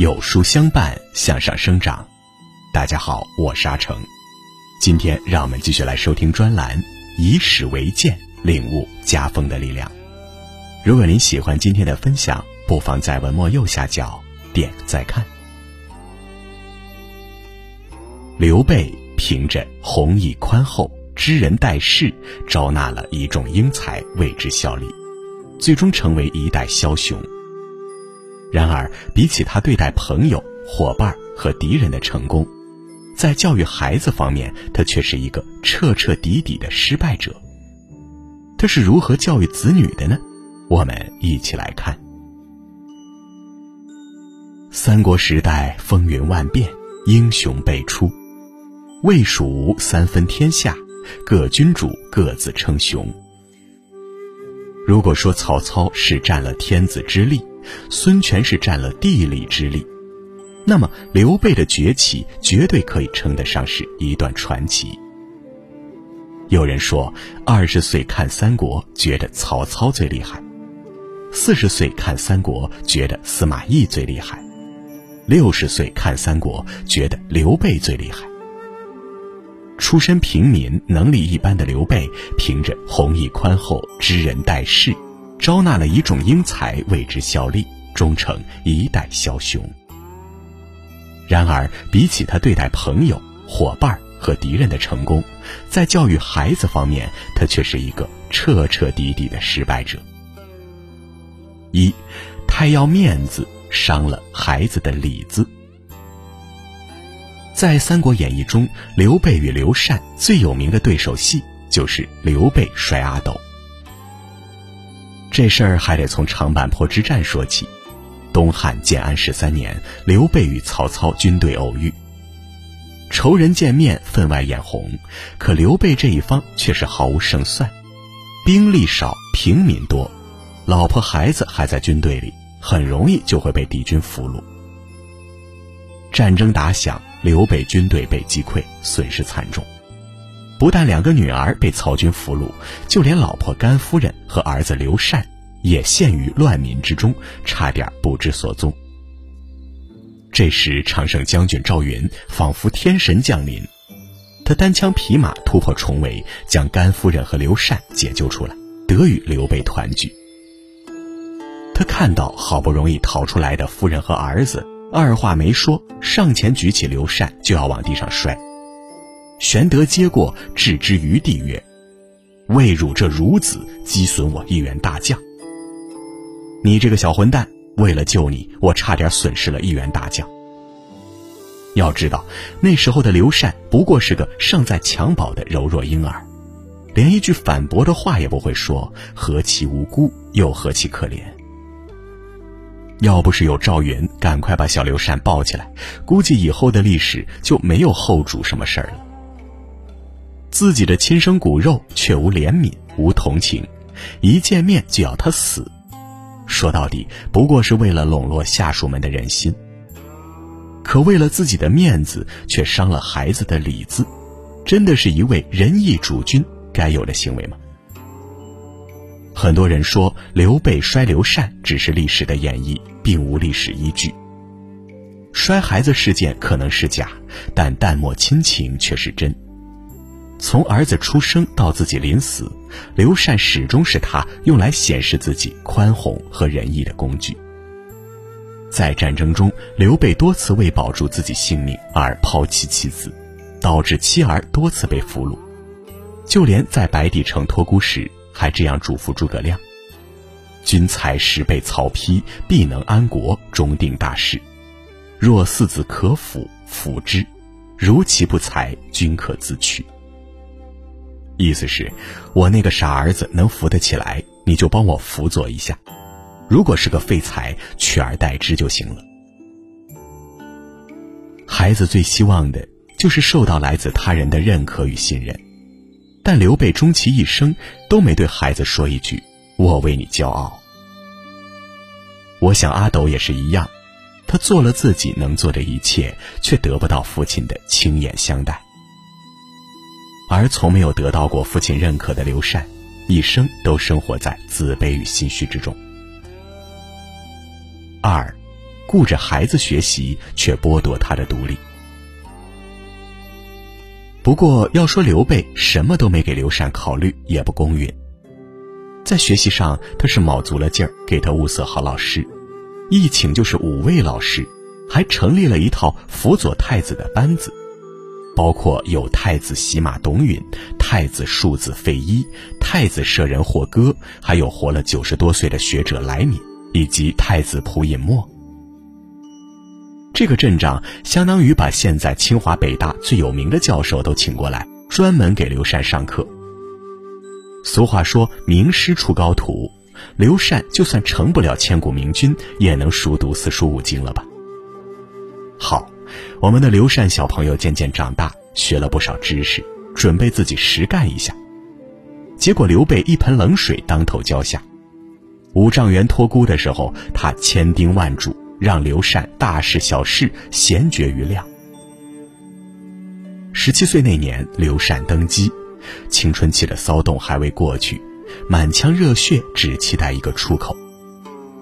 有书相伴，向上生长。大家好，我是阿成。今天让我们继续来收听专栏《以史为鉴，领悟家风的力量》。如果您喜欢今天的分享，不妨在文末右下角点个再看。刘备凭着弘毅宽厚、知人待事，招纳了一众英才为之效力，最终成为一代枭雄。然而，比起他对待朋友、伙伴和敌人的成功，在教育孩子方面，他却是一个彻彻底底的失败者。他是如何教育子女的呢？我们一起来看。三国时代风云万变，英雄辈出，魏蜀吴三分天下，各君主各自称雄。如果说曹操是占了天子之力，孙权是占了地理之力，那么刘备的崛起绝对可以称得上是一段传奇。有人说，二十岁看三国觉得曹操最厉害，四十岁看三国觉得司马懿最厉害，六十岁看三国觉得刘备最厉害。出身平民、能力一般的刘备，凭着弘毅宽厚、知人待事。招纳了一众英才为之效力，终成一代枭雄。然而，比起他对待朋友、伙伴和敌人的成功，在教育孩子方面，他却是一个彻彻底底的失败者。一，太要面子，伤了孩子的里子。在《三国演义》中，刘备与刘禅最有名的对手戏就是刘备摔阿斗。这事儿还得从长坂坡之战说起。东汉建安十三年，刘备与曹操军队偶遇，仇人见面分外眼红，可刘备这一方却是毫无胜算，兵力少，平民多，老婆孩子还在军队里，很容易就会被敌军俘虏。战争打响，刘备军队被击溃，损失惨重。不但两个女儿被曹军俘虏，就连老婆甘夫人和儿子刘禅也陷于乱民之中，差点不知所踪。这时，常胜将军赵云仿佛天神降临，他单枪匹马突破重围，将甘夫人和刘禅解救出来，得与刘备团聚。他看到好不容易逃出来的夫人和儿子，二话没说，上前举起刘禅就要往地上摔。玄德接过，置之于地，曰：“为汝这孺子，击损我一员大将。你这个小混蛋，为了救你，我差点损失了一员大将。要知道，那时候的刘禅不过是个尚在襁褓的柔弱婴儿，连一句反驳的话也不会说，何其无辜，又何其可怜。要不是有赵云赶快把小刘禅抱起来，估计以后的历史就没有后主什么事儿了。”自己的亲生骨肉却无怜悯、无同情，一见面就要他死，说到底不过是为了笼络下属们的人心。可为了自己的面子，却伤了孩子的里子，真的是一位仁义主君该有的行为吗？很多人说刘备摔刘禅只是历史的演绎，并无历史依据。摔孩子事件可能是假，但淡漠亲情却是真。从儿子出生到自己临死，刘禅始终是他用来显示自己宽宏和仁义的工具。在战争中，刘备多次为保住自己性命而抛弃妻子，导致妻儿多次被俘虏。就连在白帝城托孤时，还这样嘱咐诸葛亮：“君才十倍曹丕，必能安国，终定大事。若四子可辅，辅之；如其不才，君可自取。”意思是，我那个傻儿子能扶得起来，你就帮我辅佐一下；如果是个废材，取而代之就行了。孩子最希望的就是受到来自他人的认可与信任，但刘备终其一生都没对孩子说一句“我为你骄傲”。我想阿斗也是一样，他做了自己能做的一切，却得不到父亲的亲眼相待。而从没有得到过父亲认可的刘禅，一生都生活在自卑与心虚之中。二，顾着孩子学习，却剥夺他的独立。不过，要说刘备什么都没给刘禅考虑，也不公允。在学习上，他是卯足了劲儿给他物色好老师，一请就是五位老师，还成立了一套辅佐太子的班子，包括有太子洗马董允、太子庶子费祎、太子舍人霍戈，还有活了九十多岁的学者来敏，以及太子仆尹默。这个阵仗相当于把现在清华北大最有名的教授都请过来，专门给刘禅上课。俗话说：“名师出高徒”，刘禅就算成不了千古明君，也能熟读四书五经了吧？好，我们的刘禅小朋友渐渐长大，学了不少知识，准备自己实干一下。结果刘备一盆冷水当头浇下，五丈原托孤的时候，他千叮万嘱。让刘禅大事小事闲绝于量。十七岁那年，刘禅登基，青春期的骚动还未过去，满腔热血只期待一个出口，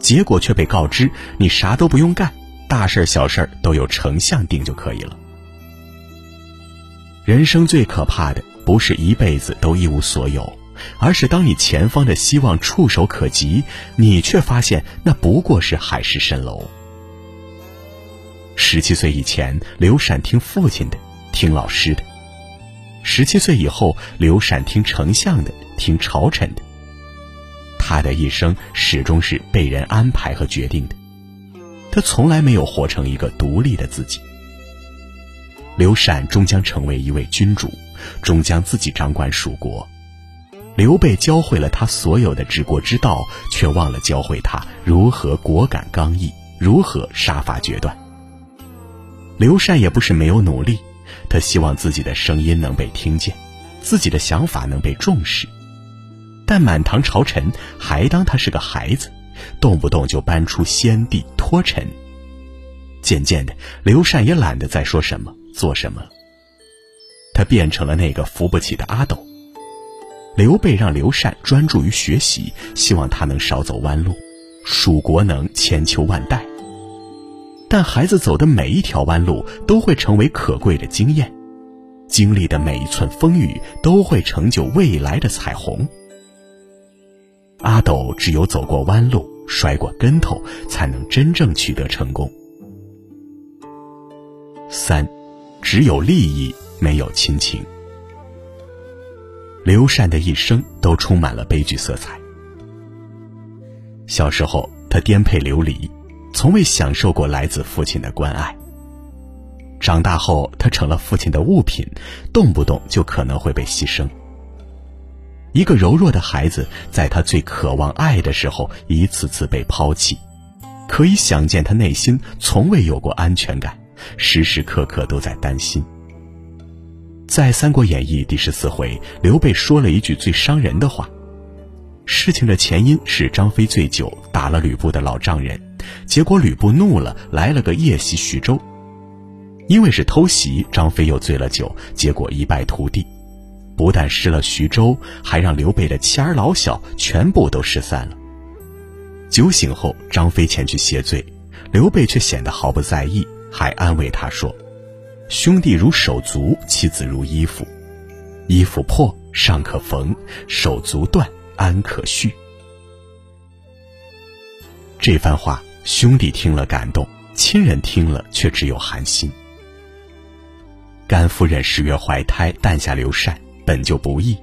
结果却被告知你啥都不用干，大事小事都由丞相定就可以了。人生最可怕的不是一辈子都一无所有，而是当你前方的希望触手可及，你却发现那不过是海市蜃楼。十七岁以前，刘禅听父亲的，听老师的；十七岁以后，刘禅听丞相的，听朝臣的。他的一生始终是被人安排和决定的，他从来没有活成一个独立的自己。刘禅终将成为一位君主，终将自己掌管蜀国。刘备教会了他所有的治国之道，却忘了教会他如何果敢刚毅，如何杀伐决断。刘禅也不是没有努力，他希望自己的声音能被听见，自己的想法能被重视，但满堂朝臣还当他是个孩子，动不动就搬出先帝托臣。渐渐的，刘禅也懒得再说什么做什么，他变成了那个扶不起的阿斗。刘备让刘禅专注于学习，希望他能少走弯路，蜀国能千秋万代。但孩子走的每一条弯路都会成为可贵的经验，经历的每一寸风雨都会成就未来的彩虹。阿斗只有走过弯路、摔过跟头，才能真正取得成功。三，只有利益，没有亲情。刘禅的一生都充满了悲剧色彩。小时候，他颠沛流离。从未享受过来自父亲的关爱。长大后，他成了父亲的物品，动不动就可能会被牺牲。一个柔弱的孩子，在他最渴望爱的时候，一次次被抛弃，可以想见他内心从未有过安全感，时时刻刻都在担心。在《三国演义》第十四回，刘备说了一句最伤人的话。事情的前因是张飞醉酒打了吕布的老丈人。结果吕布怒了，来了个夜袭徐州。因为是偷袭，张飞又醉了酒，结果一败涂地，不但失了徐州，还让刘备的妻儿老小全部都失散了。酒醒后，张飞前去谢罪，刘备却显得毫不在意，还安慰他说：“兄弟如手足，妻子如衣服，衣服破尚可缝，手足断安可续。”这番话。兄弟听了感动，亲人听了却只有寒心。甘夫人十月怀胎，诞下刘禅，本就不易，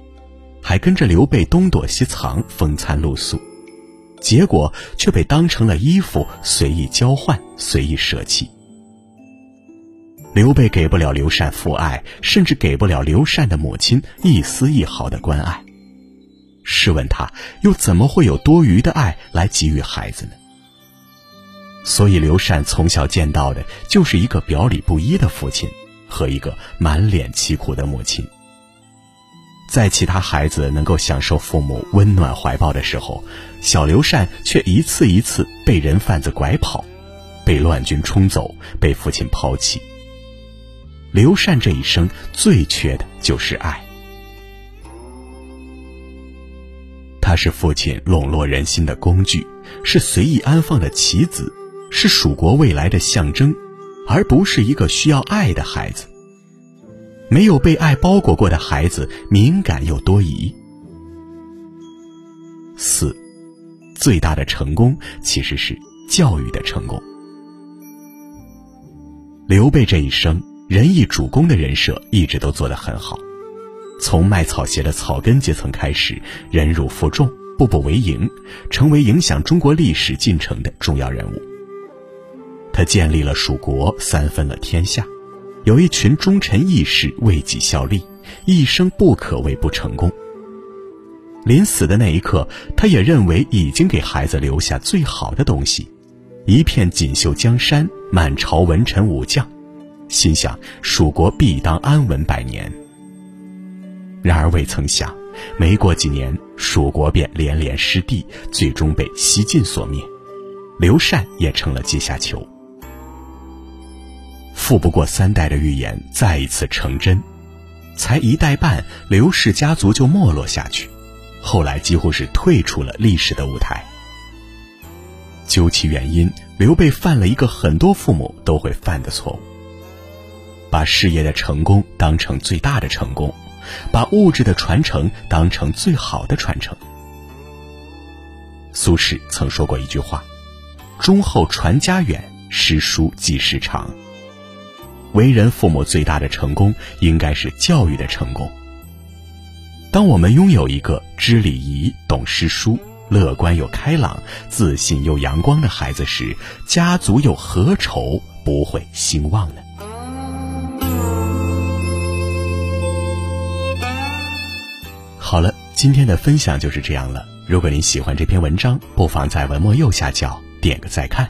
还跟着刘备东躲西藏，风餐露宿，结果却被当成了衣服，随意交换，随意舍弃。刘备给不了刘禅父爱，甚至给不了刘禅的母亲一丝一毫的关爱。试问他，又怎么会有多余的爱来给予孩子呢？所以，刘禅从小见到的就是一个表里不一的父亲和一个满脸凄苦的母亲。在其他孩子能够享受父母温暖怀抱的时候，小刘禅却一次一次被人贩子拐跑，被乱军冲走，被父亲抛弃。刘禅这一生最缺的就是爱，他是父亲笼络人心的工具，是随意安放的棋子。是蜀国未来的象征，而不是一个需要爱的孩子。没有被爱包裹过的孩子，敏感又多疑。四，最大的成功其实是教育的成功。刘备这一生仁义主公的人设一直都做得很好，从卖草鞋的草根阶层开始，忍辱负重，步步为营，成为影响中国历史进程的重要人物。他建立了蜀国，三分了天下，有一群忠臣义士为己效力，一生不可谓不成功。临死的那一刻，他也认为已经给孩子留下最好的东西，一片锦绣江山，满朝文臣武将，心想蜀国必当安稳百年。然而未曾想，没过几年，蜀国便连连失地，最终被西晋所灭，刘禅也成了阶下囚。富不过三代的预言再一次成真，才一代半，刘氏家族就没落下去，后来几乎是退出了历史的舞台。究其原因，刘备犯了一个很多父母都会犯的错误：把事业的成功当成最大的成功，把物质的传承当成最好的传承。苏轼曾说过一句话：“忠厚传家远，诗书继世长。”为人父母最大的成功，应该是教育的成功。当我们拥有一个知礼仪、懂诗书、乐观又开朗、自信又阳光的孩子时，家族又何愁不会兴旺呢？好了，今天的分享就是这样了。如果您喜欢这篇文章，不妨在文末右下角点个再看。《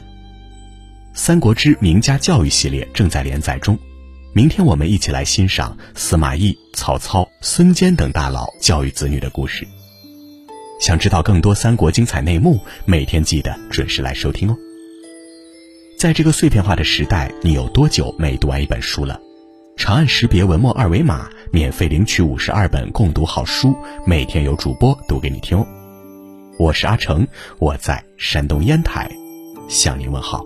三国之名家教育》系列正在连载中，明天我们一起来欣赏司马懿、曹操、孙坚等大佬教育子女的故事。想知道更多三国精彩内幕，每天记得准时来收听哦。在这个碎片化的时代，你有多久没读完一本书了？长按识别文末二维码，免费领取五十二本共读好书，每天有主播读给你听哦。我是阿成，我在山东烟台，向您问好。